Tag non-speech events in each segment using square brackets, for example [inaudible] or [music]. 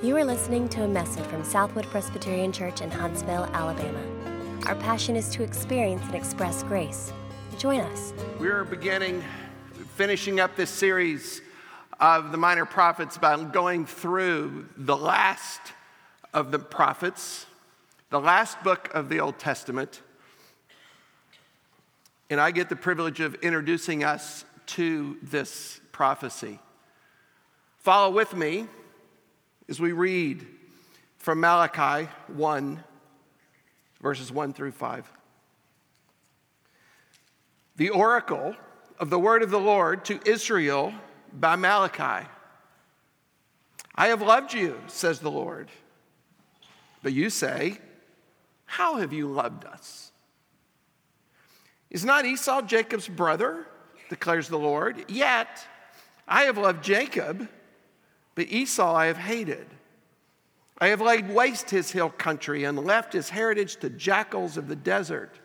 You are listening to a message from Southwood Presbyterian Church in Huntsville, Alabama. Our passion is to experience and express grace. Join us. We're beginning, finishing up this series of the minor prophets by going through the last of the prophets, the last book of the Old Testament. And I get the privilege of introducing us to this prophecy. Follow with me as we read from Malachi 1, verses 1 through 5. The oracle of the word of the Lord to Israel by Malachi. I have loved you, says the Lord. But you say, How have you loved us? Is not Esau Jacob's brother, declares the Lord? Yet I have loved Jacob but Esau I have hated. I have laid waste his hill country and left his heritage to jackals of the desert.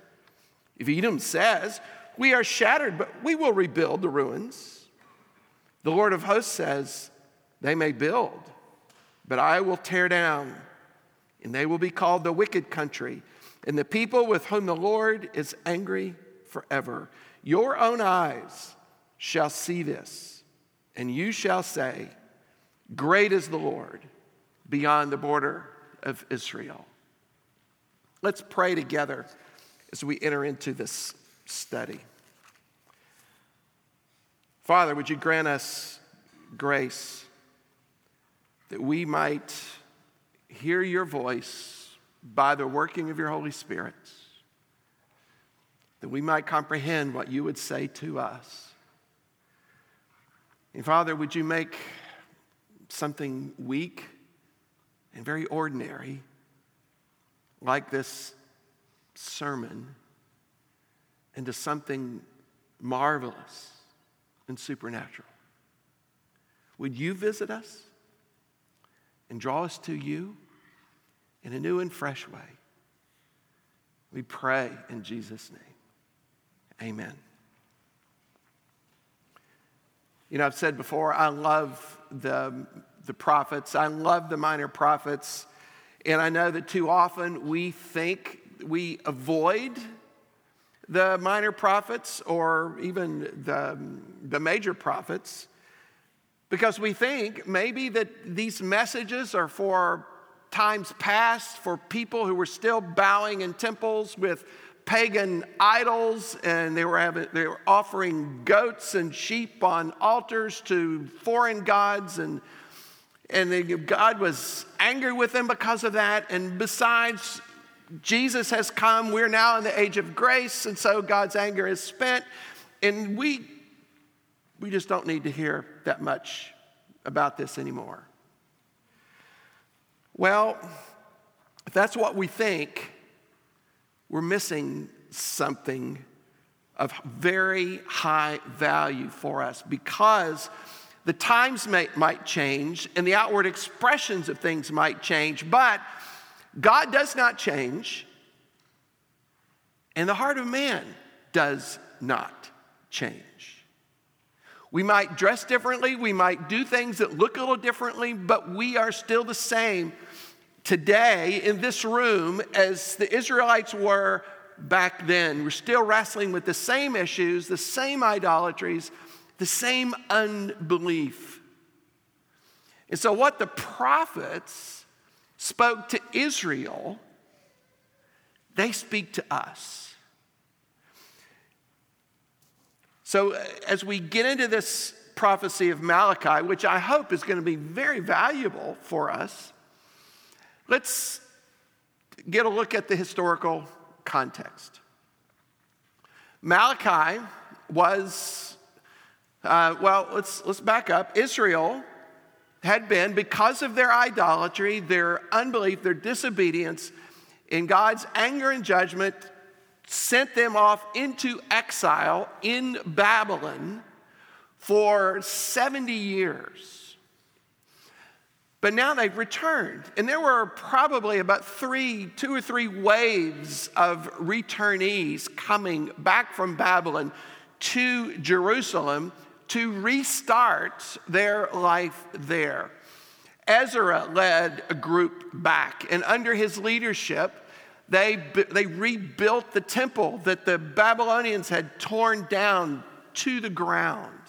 If Edom says, We are shattered, but we will rebuild the ruins. The Lord of hosts says, They may build, but I will tear down, and they will be called the wicked country, and the people with whom the Lord is angry forever. Your own eyes shall see this, and you shall say, Great is the Lord beyond the border of Israel. Let's pray together as we enter into this study. Father, would you grant us grace that we might hear your voice by the working of your Holy Spirit, that we might comprehend what you would say to us. And Father, would you make something weak and very ordinary, like this sermon, into something marvelous and supernatural. Would you visit us and draw us to you in a new and fresh way? We pray in Jesus' name. Amen. You know, I've said before, I love the, the prophets, I love the minor prophets. And I know that too often we think we avoid the minor prophets or even the, the major prophets because we think maybe that these messages are for times past, for people who were still bowing in temples with pagan idols and they were, having, they were offering goats and sheep on altars to foreign gods and, and they, god was angry with them because of that. And besides jesus has come. We're now in the age of grace and so god's anger is spent. And we we just don't need to hear that much about this anymore. Well if that's what we think we're missing something of very high value for us because the times may, might change and the outward expressions of things might change, but God does not change, and the heart of man does not change. We might dress differently, we might do things that look a little differently, but we are still the same today in this room as the Israelites were back then. We're still wrestling with the same issues, the same idolatries, the same unbelief. And so, what the prophets spoke to Israel, they speak to us. So, uh, as we get into this prophecy of Malachi, which I hope is going to be very valuable for us, Let's get a look at the historical context. Malachi was, uh, well, let's, let's back up. Israel had been, because of their idolatry, their unbelief, their disobedience, in God's anger and judgment, sent them off into exile in Babylon for 70 years. But now they've returned. And there were probably about three, two or three waves of returnees coming back from Babylon to Jerusalem to restart their life there. Ezra led a group back, and under his leadership, they, they rebuilt the temple that the Babylonians had torn down to the ground.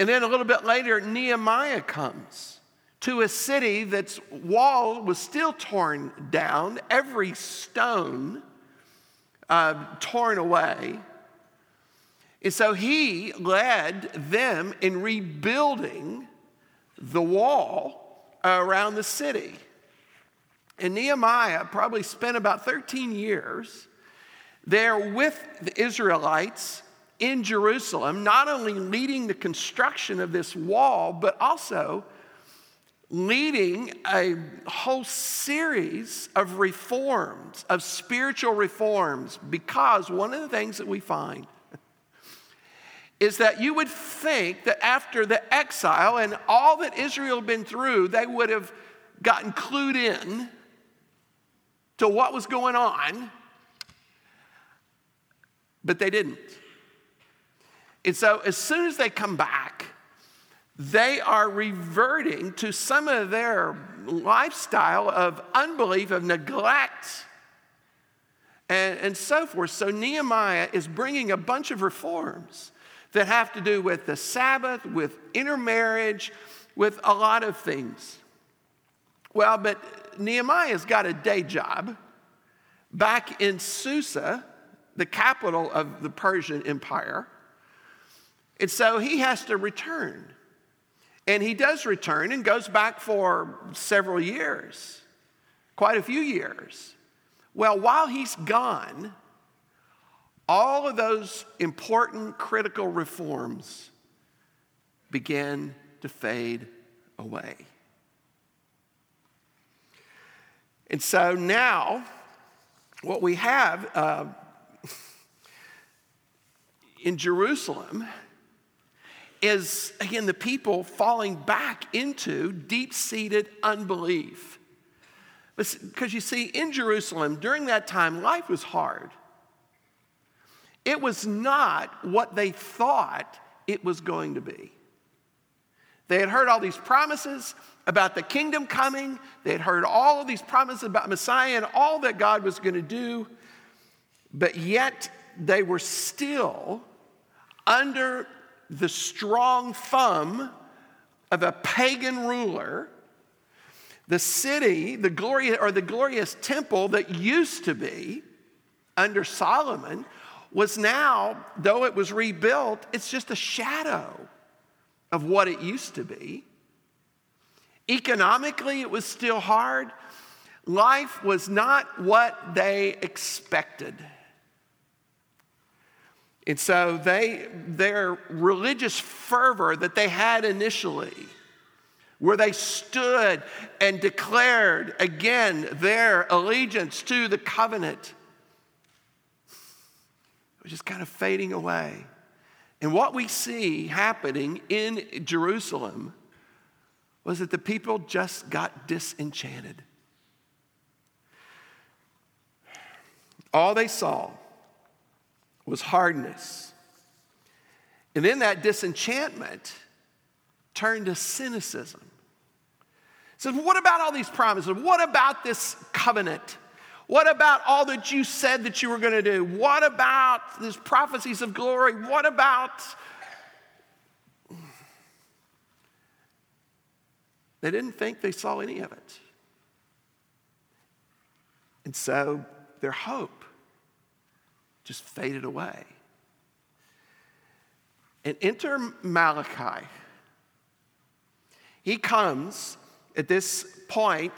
And then a little bit later, Nehemiah comes to a city that's wall was still torn down, every stone uh, torn away. And so he led them in rebuilding the wall around the city. And Nehemiah probably spent about 13 years there with the Israelites in Jerusalem, not only leading the construction of this wall, but also leading a whole series of reforms, of spiritual reforms, because one of the things that we find is that you would think that after the exile and all that Israel had been through, they would have gotten clued in to what was going on, but they didn't. And so, as soon as they come back, they are reverting to some of their lifestyle of unbelief, of neglect, and, and so forth. So, Nehemiah is bringing a bunch of reforms that have to do with the Sabbath, with intermarriage, with a lot of things. Well, but Nehemiah's got a day job back in Susa, the capital of the Persian Empire. And so he has to return. And he does return and goes back for several years, quite a few years. Well, while he's gone, all of those important, critical reforms begin to fade away. And so now, what we have uh, [laughs] in Jerusalem is, again, the people falling back into deep seated unbelief. Because you see, in Jerusalem, during that time, life was hard. It was not what they thought it was going to be. They had heard all these promises about the kingdom coming. They had heard all of these promises about Messiah and all that God was going to do. But yet they were still under the strong thumb of a pagan ruler. The city, the glorious or the glorious temple that used to be under Solomon was now, though it was rebuilt, it's just a shadow of what it used to be. Economically, it was still hard. Life was not what they expected. And so they, their religious fervor that they had initially, where they stood and declared again their allegiance to the covenant, was just kind of fading away. And what we see happening in Jerusalem was that the people just got disenchanted. All they saw was hardness. And then that disenchantment turned to cynicism. So, what about all these promises? What about this covenant? What about all that you said that you were going to do? What about these prophecies of glory? What about. [sighs] They didn't think they saw any of it. And so their hope just faded away. And enter Malachi. He comes at this point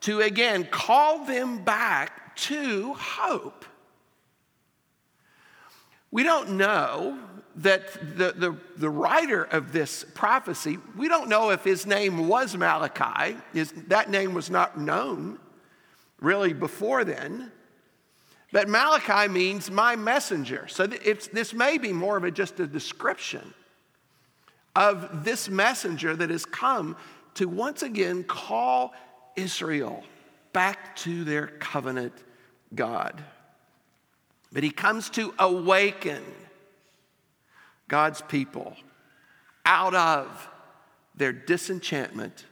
to again call them back to hope. We don't know that the, the, the, writer of this prophecy, we don't know if his name was Malachi. His, that name was not known really before then. But Malachi means my messenger. So this may be more of a, just a description of this messenger that has come to once again call Israel back to their covenant God. But he comes to awaken God's people out of their disenchantment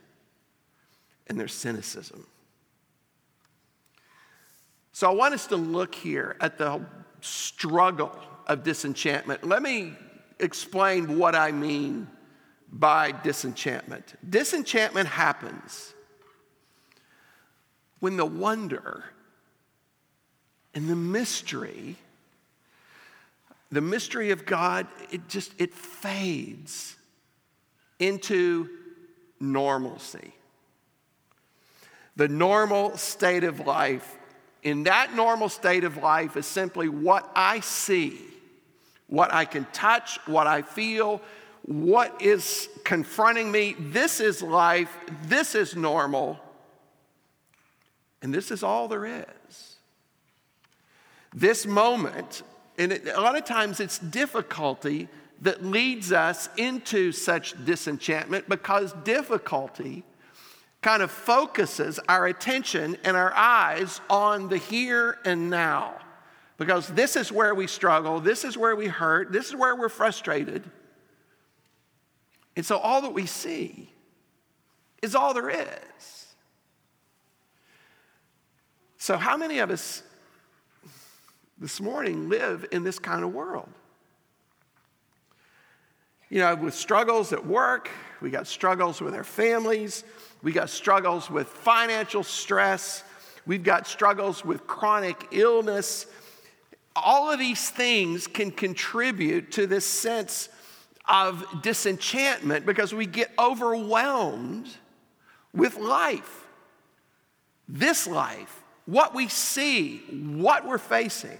and their cynicism. So I want us to look here at the struggle of disenchantment. Let me explain what I mean by disenchantment. Disenchantment happens when the wonder and the mystery the mystery of God it just it fades into normalcy the normal state of life in that normal state of life is simply what I see, what I can touch, what I feel, what is confronting me. This is life, this is normal, and this is all there is. This moment, and it, a lot of times it's difficulty that leads us into such disenchantment because difficulty kind of focuses our attention and our eyes on the here and now. Because this is where we struggle, this is where we hurt, this is where we're frustrated. And so all that we see is all there is. So, how many of us this morning live in this kind of world? You know, with struggles at work, we got struggles with our families, we got struggles with financial stress. We've got struggles with chronic illness. All of these things can contribute to this sense of disenchantment because we get overwhelmed with life. This life, what we see, what we're facing.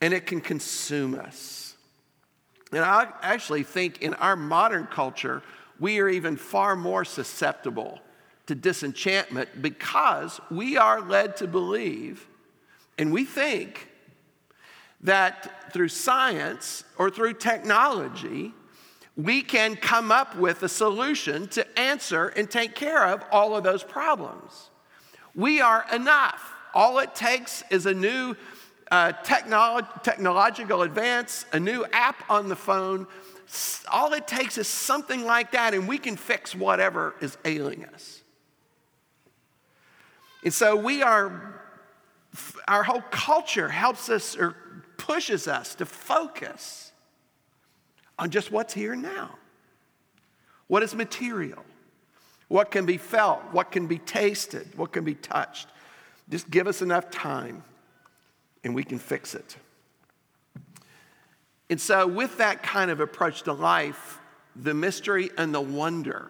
And it can consume us. And I actually think in our modern culture, we are even far more susceptible to disenchantment because we are led to believe and we think that through science or through technology, we can come up with a solution to answer and take care of all of those problems. We are enough. All it takes is a new uh, technolo- technological advance, a new app on the phone all it takes is something like that, and we can fix whatever is ailing us. And so we are, our whole culture helps us or pushes us to focus on just what's here now. What is material? What can be felt? What can be tasted? What can be touched? Just give us enough time and we can fix it. And so, with that kind of approach to life, the mystery and the wonder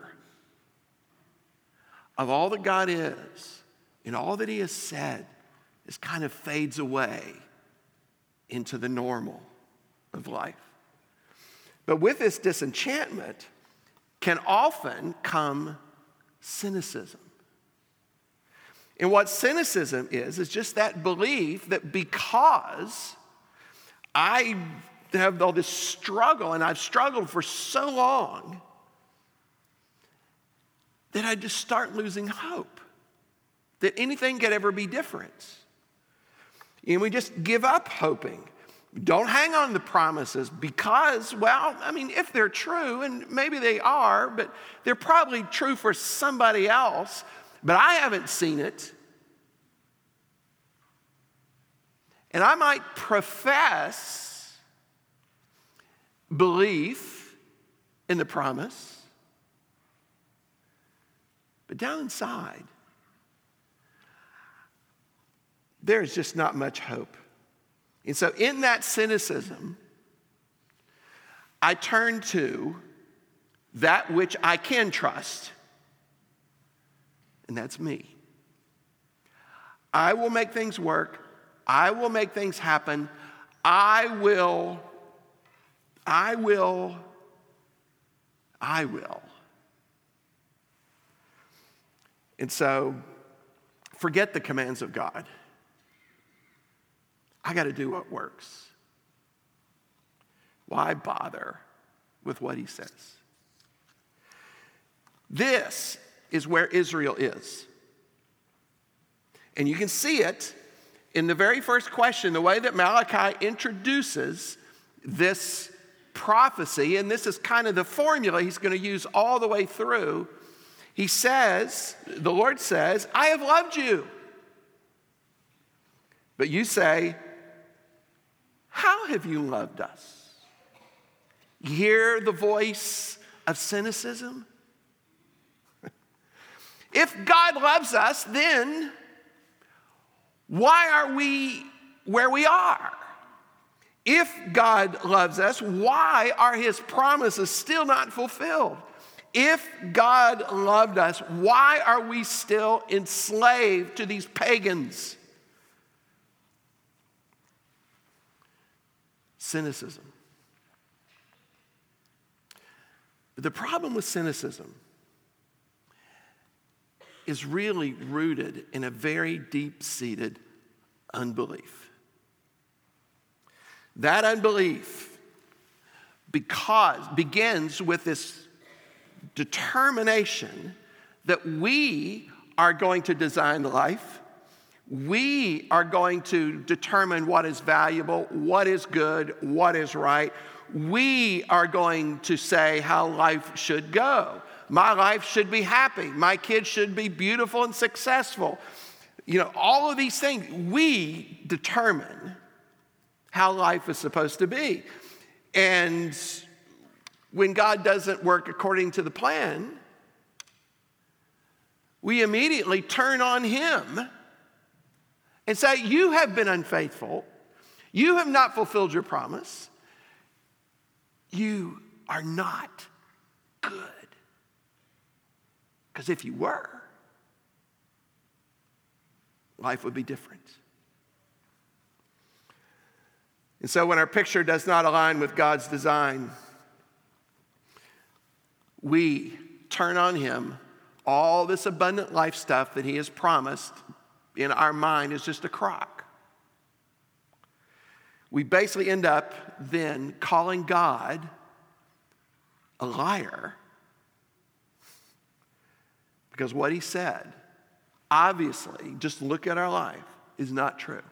of all that God is and all that He has said is kind of fades away into the normal of life. But with this disenchantment can often come cynicism. And what cynicism is, is just that belief that because I have all this struggle, and I've struggled for so long that I just start losing hope that anything could ever be different. And we just give up hoping. Don't hang on the promises because, well, I mean, if they're true, and maybe they are, but they're probably true for somebody else, but I haven't seen it. And I might profess belief in the promise, but down inside, there's just not much hope. And so, in that cynicism, I turn to that which I can trust, and that's me. I will make things work, I will make things happen, I will I will, I will. And so, forget the commands of God. I got to do what works. Why bother with what he says? This is where Israel is. And you can see it in the very first question, the way that Malachi introduces this prophecy, and this is kind of the formula he's going to use all the way through. He says, the Lord says, I have loved you. But you say, How have you loved us? You hear the voice of cynicism? [laughs] if God loves us, then why are we where we are? If God loves us, why are his promises still not fulfilled? If God loved us, why are we still enslaved to these pagans? Cynicism. The problem with cynicism is really rooted in a very deep seated unbelief. That unbelief because begins with this determination that we are going to design life. We are going to determine what is valuable, what is good, what is right. We are going to say how life should go. My life should be happy. My kids should be beautiful and successful. You know, all of these things, we determine how life is supposed to be. And when God doesn't work according to the plan, we immediately turn on Him and say, You have been unfaithful. You have not fulfilled your promise. You are not good. Because if you were, life would be different. And so when our picture does not align with God's design, we turn on Him. All this abundant life stuff that He has promised in our mind is just a crock. We basically end up then calling God a liar because what He said, obviously, just look at our life, is not true.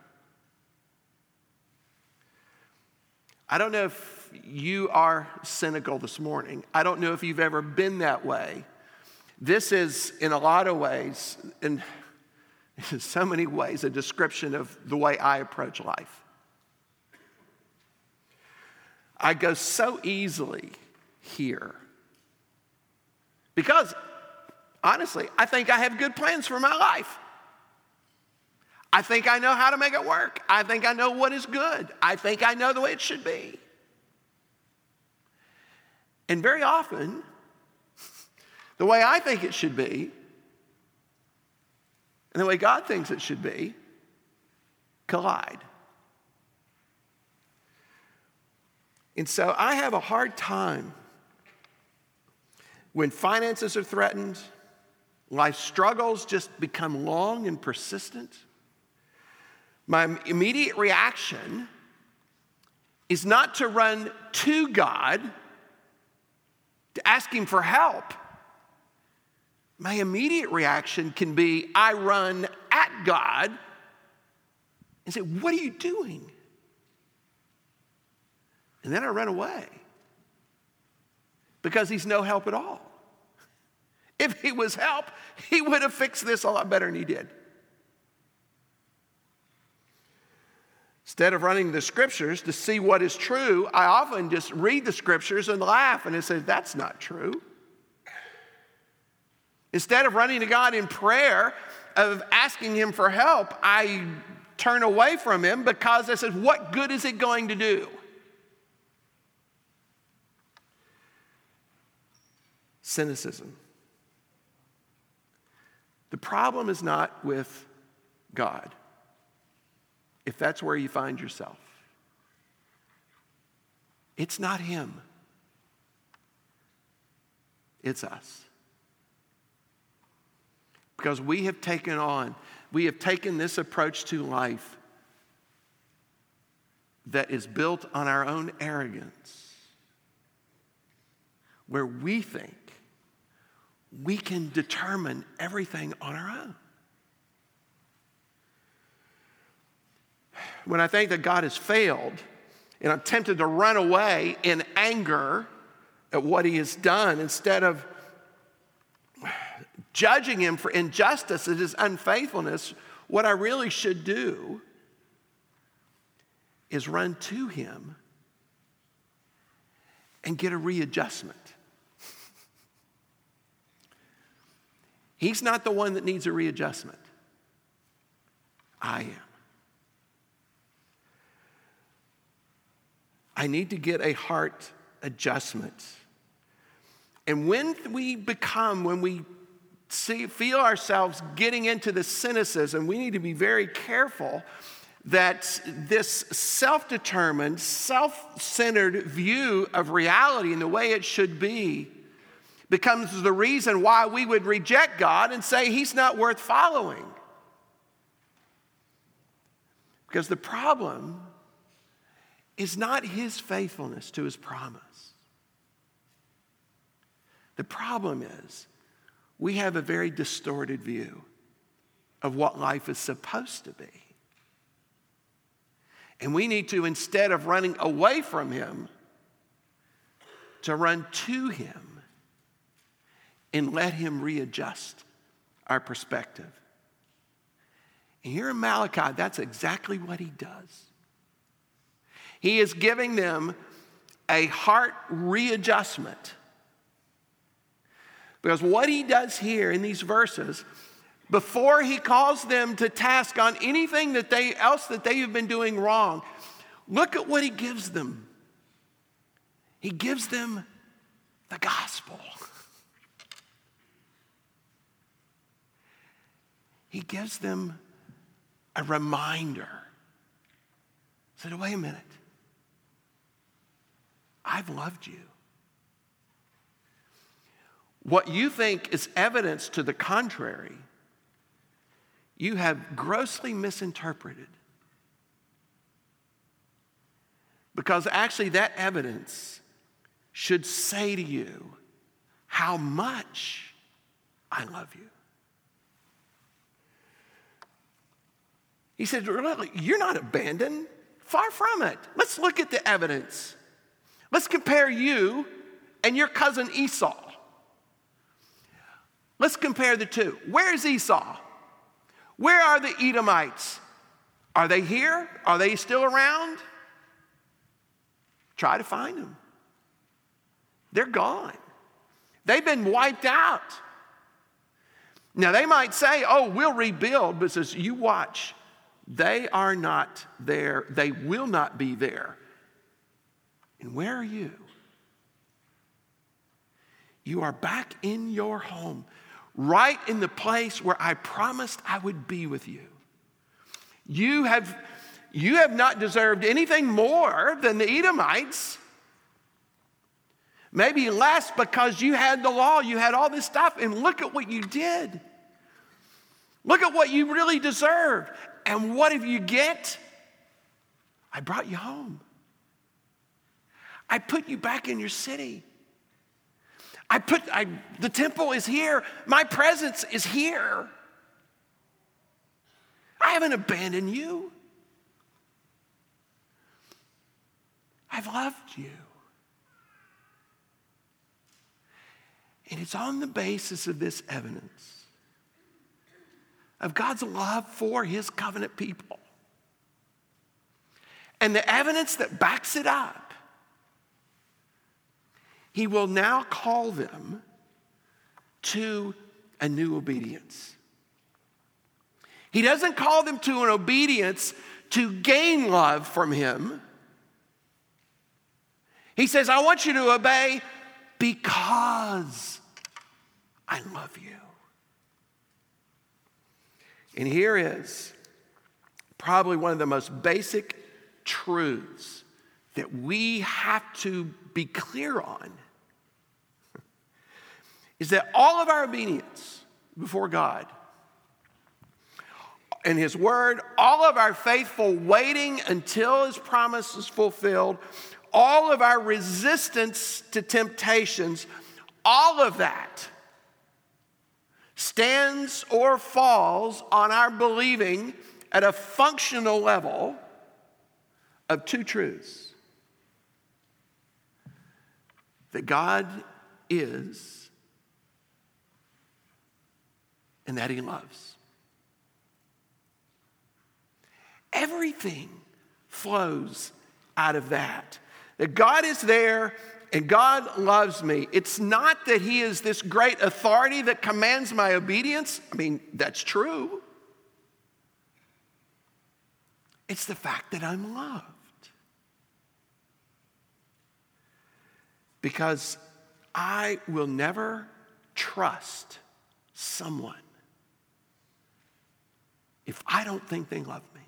I don't know if you are cynical this morning. I don't know if you've ever been that way. This is, in a lot of ways, in, [laughs] in so many ways, a description of the way I approach life. I go so easily here because, honestly, I think I have good plans for my life. I think I know how to make it work. I think I know what is good. I think I know the way it should be. And very often, the way I think it should be and the way God thinks it should be collide. And so I have a hard time when finances are threatened, life struggles just become long and persistent my immediate reaction is not to run to God to ask Him for help. My immediate reaction can be I run at God and say, What are you doing? And then I run away because He's no help at all. If He was help, He would have fixed this a lot better than He did. Instead of running the scriptures to see what is true, I often just read the scriptures and laugh and it says, that's not true. Instead of running to God in prayer, of asking Him for help, I turn away from Him because I said, what good is it going to do? Cynicism. The problem is not with God if that's where you find yourself. It's not Him, it's us. Because we have taken on, we have taken this approach to life that is built on our own arrogance, where we think we can determine everything on our own. When I think that God has failed and I'm tempted to run away in anger at what he has done instead of judging him for injustice and his unfaithfulness, what I really should do is run to him and get a readjustment. He's not the one that needs a readjustment. I am. I need to get a heart adjustment. And when we become, when we see, feel ourselves getting into the cynicism, we need to be very careful that this self determined, self centered view of reality and the way it should be becomes the reason why we would reject God and say He's not worth following. Because the problem is not His faithfulness to His promise. The problem is we have a very distorted view of what life is supposed to be. And we need to, instead of running away from Him, to run to Him and let Him readjust our perspective. And here in Malachi, that's exactly what He does. He is giving them a heart readjustment. Because what He does here in these verses before he calls them to task on anything that they, else that they have been doing wrong, look at what he gives them. He gives them the gospel. [laughs] He gives them a reminder. Said, wait a minute. I've loved you. What you think is evidence to the contrary you have grossly misinterpreted. Because actually, that evidence should say to you how much I love you. He said, You're not abandoned. Far from it. Let's look at the evidence. Let's compare you and your cousin Esau. Let's compare the two. Where's Esau? Where are the Edomites? Are they here? Are they still around? Try to find them. They're gone. They've been wiped out. Now they might say, "Oh, we'll rebuild," but says, "You watch. They are not there. They will not be there." And where are you? You are back in your home right in the place where I promised I would be with you. You have, you have not deserved anything more than the Edomites. Maybe less because you had the law, you had all this stuff, and look at what you did. Look at what you really deserve. And what if you get? I brought you home. I put you back in your city. I put, I, the temple is here. My presence is here. I haven't abandoned you. I've loved you. And it's on the basis of this evidence of God's love for his covenant people. And the evidence that backs it up he will now call them to a new obedience. He doesn't call them to an obedience to gain love from Him. He says, I want you to obey because I love you. And here is probably one of the most basic truths that we have to be clear on is that all of our obedience before God and His Word, all of our faithful waiting until His promise is fulfilled, all of our resistance to temptations, all of that stands or falls on our believing at a functional level of two truths that God is and that He loves. Everything flows out of that. That God is there and God loves me. It's not that He is this great authority that commands my obedience. I mean, that's true. It's the fact that I'm loved. Because I will never trust someone if I don't think they love me.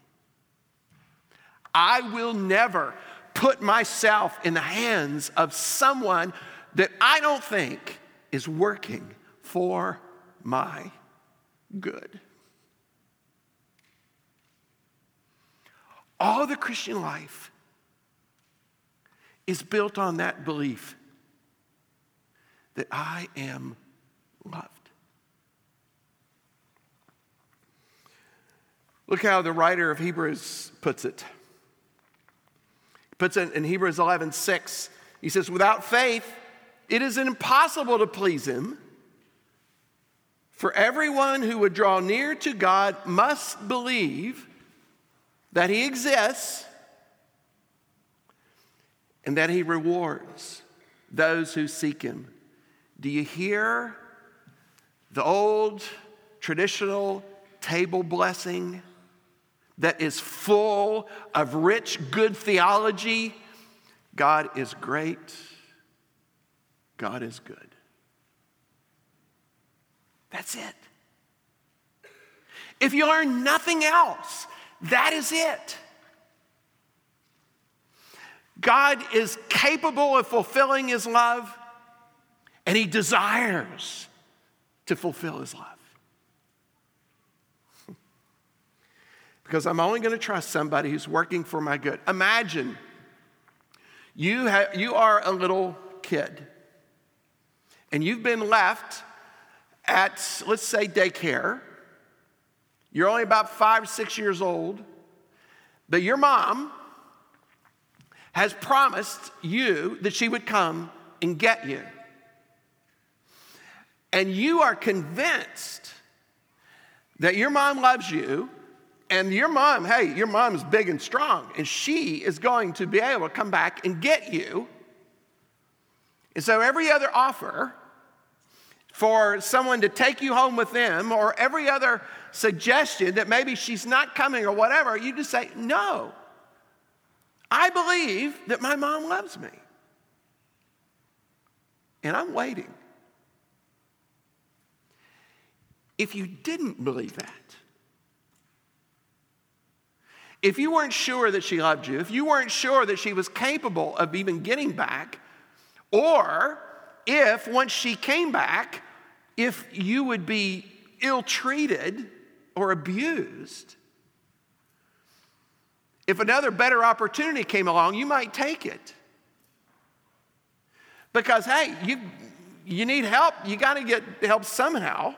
I will never put myself in the hands of someone that I don't think is working for my good. All the Christian life is built on that belief that I am loved. Look how the writer of Hebrews puts it. He puts it in Hebrews 11 6. He says, Without faith, it is impossible to please him. For everyone who would draw near to God must believe that he exists and that he rewards those who seek him. Do you hear the old traditional table blessing that is full of rich, good theology? God is great. God is good. That's it. If you learn nothing else, that is it. God is capable of fulfilling his love, and he desires to fulfill his love. Because I'm only going to trust somebody who's working for my good. Imagine you, have, you are a little kid, and you've been left at, let's say, daycare you're only about five, six years old, but your mom has promised you that she would come and get you. And you are convinced that your mom loves you, and your mom, hey, your mom is big and strong, and she is going to be able to come back and get you. And so every other offer for someone to take you home with them or every other suggestion that maybe she's not coming or whatever, you just say, No, I believe that my mom loves me. And I'm waiting. If you didn't believe that, if you weren't sure that she loved you, if you weren't sure that she was capable of even getting back, or if once she came back, if you would be ill treated or abused, if another better opportunity came along, you might take it. Because, hey, you, you need help, you got to get help somehow.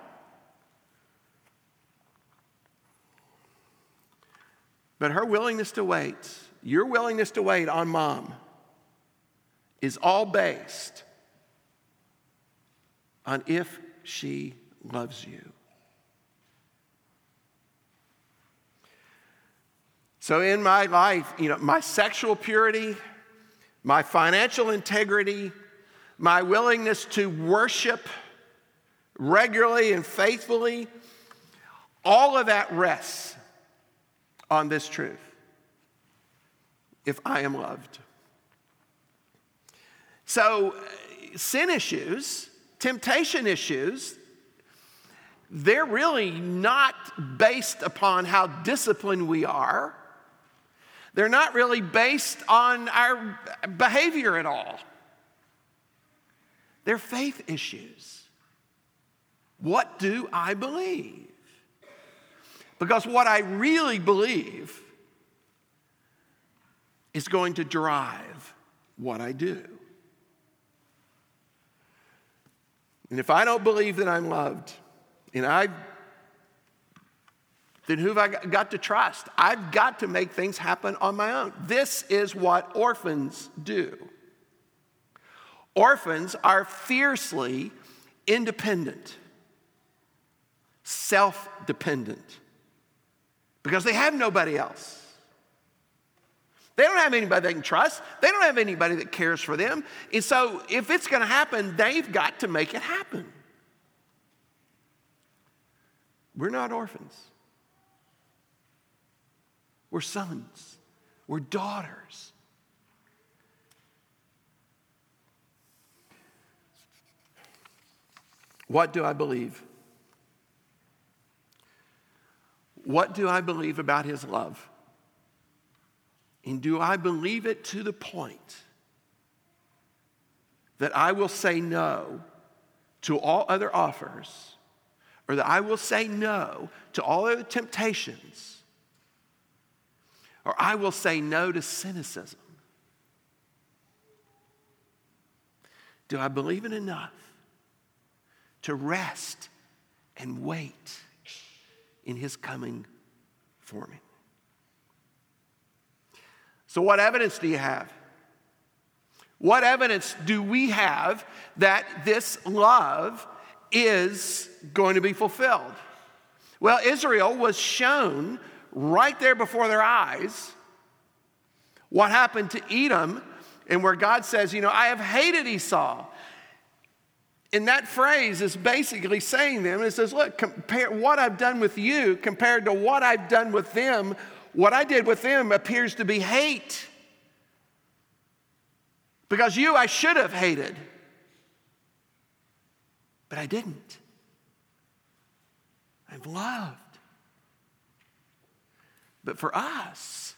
But her willingness to wait, your willingness to wait on mom, is all based on if she loves you. So, in my life, you know, my sexual purity, my financial integrity, my willingness to worship regularly and faithfully, all of that rests on this truth. If I am loved. So, sin issues, temptation issues, they're really not based upon how disciplined we are. They're not really based on our behavior at all. They're faith issues. What do I believe? Because what I really believe is going to drive what I do. And if I don't believe that I'm loved, and I, then who have I got to trust? I've got to make things happen on my own. This is what orphans do. Orphans are fiercely independent, self dependent, because they have nobody else. They don't have anybody they can trust. They don't have anybody that cares for them. And so, if it's going to happen, they've got to make it happen. We're not orphans, we're sons, we're daughters. What do I believe? What do I believe about his love? And do I believe it to the point that I will say no to all other offers, or that I will say no to all other temptations, or I will say no to cynicism? Do I believe it enough to rest and wait in his coming for me? So, what evidence do you have? What evidence do we have that this love is going to be fulfilled? Well, Israel was shown right there before their eyes what happened to Edom, and where God says, You know, I have hated Esau. And that phrase is basically saying them, it says, Look, compare what I've done with you compared to what I've done with them what I did with them appears to be hate. Because you, I should have hated, but I didn't. I've loved. But for us,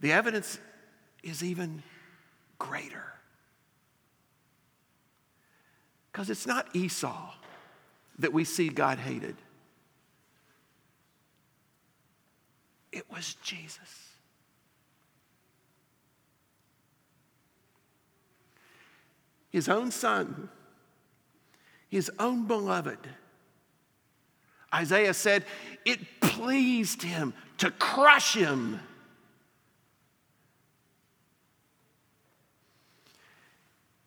the evidence is even greater. Because it's not Esau that we see God hated. It was Jesus. His own son, his own beloved. Isaiah said, It pleased him to crush him.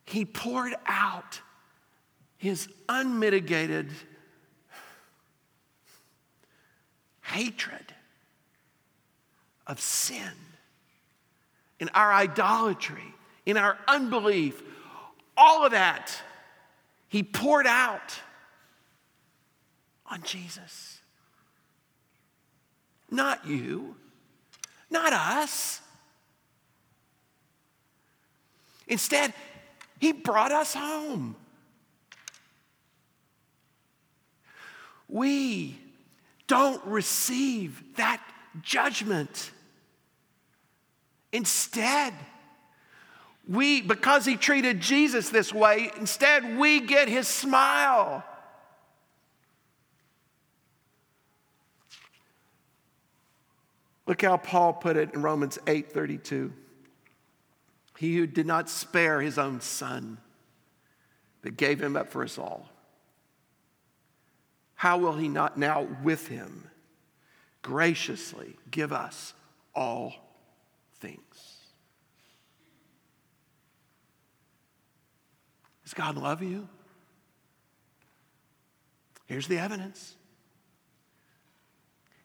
He poured out his unmitigated hatred of sin, in our idolatry, in our unbelief, all of that, He poured out on Jesus. Not you, not us. Instead, He brought us home. We don't receive that judgment. Instead, we, because he treated Jesus this way, instead we get his smile. Look how Paul put it in Romans 8 32. He who did not spare his own son, but gave him up for us all, how will he not now with him graciously give us all things. Does God love you? Here's the evidence.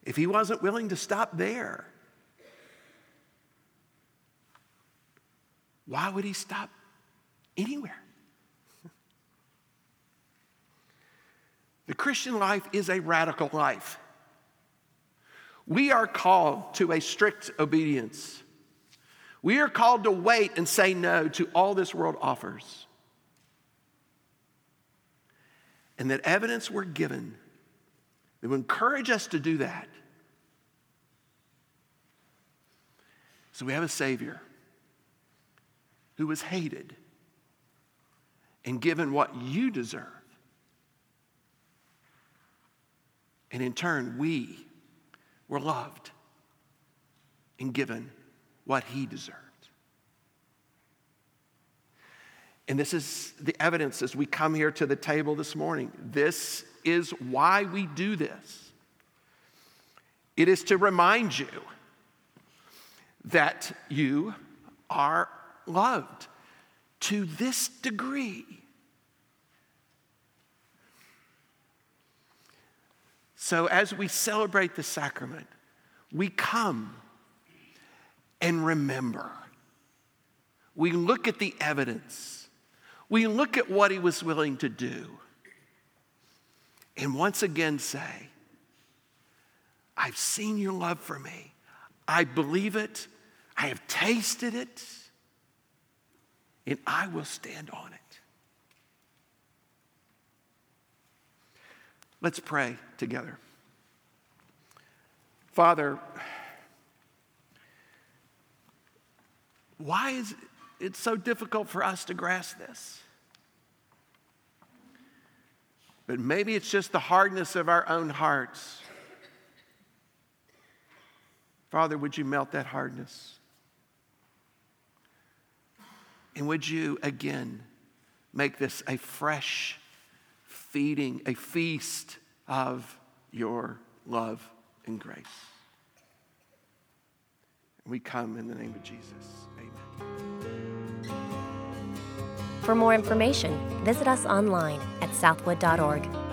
If he wasn't willing to stop there, why would he stop anywhere? The Christian life is a radical life. We are called to a strict obedience. We are called to wait and say no to all this world offers. And that evidence we're given that will encourage us to do that. So we have a Savior who was hated and given what you deserve. And in turn, we were loved and given what he deserved. And this is the evidence as we come here to the table this morning. This is why we do this. It is to remind you that you are loved, to this degree. So, as we celebrate the sacrament, we come and remember. We look at the evidence. We look at what he was willing to do. And once again say, I've seen your love for me. I believe it. I have tasted it. And I will stand on it. Let's pray together. Father, why is it so difficult for us to grasp this? But maybe it's just the hardness of our own hearts. Father, would you melt that hardness? And would you again make this a fresh feeding, a feast of your love and grace? We come in the name of Jesus. Amen. For more information, visit us online at southwood.org.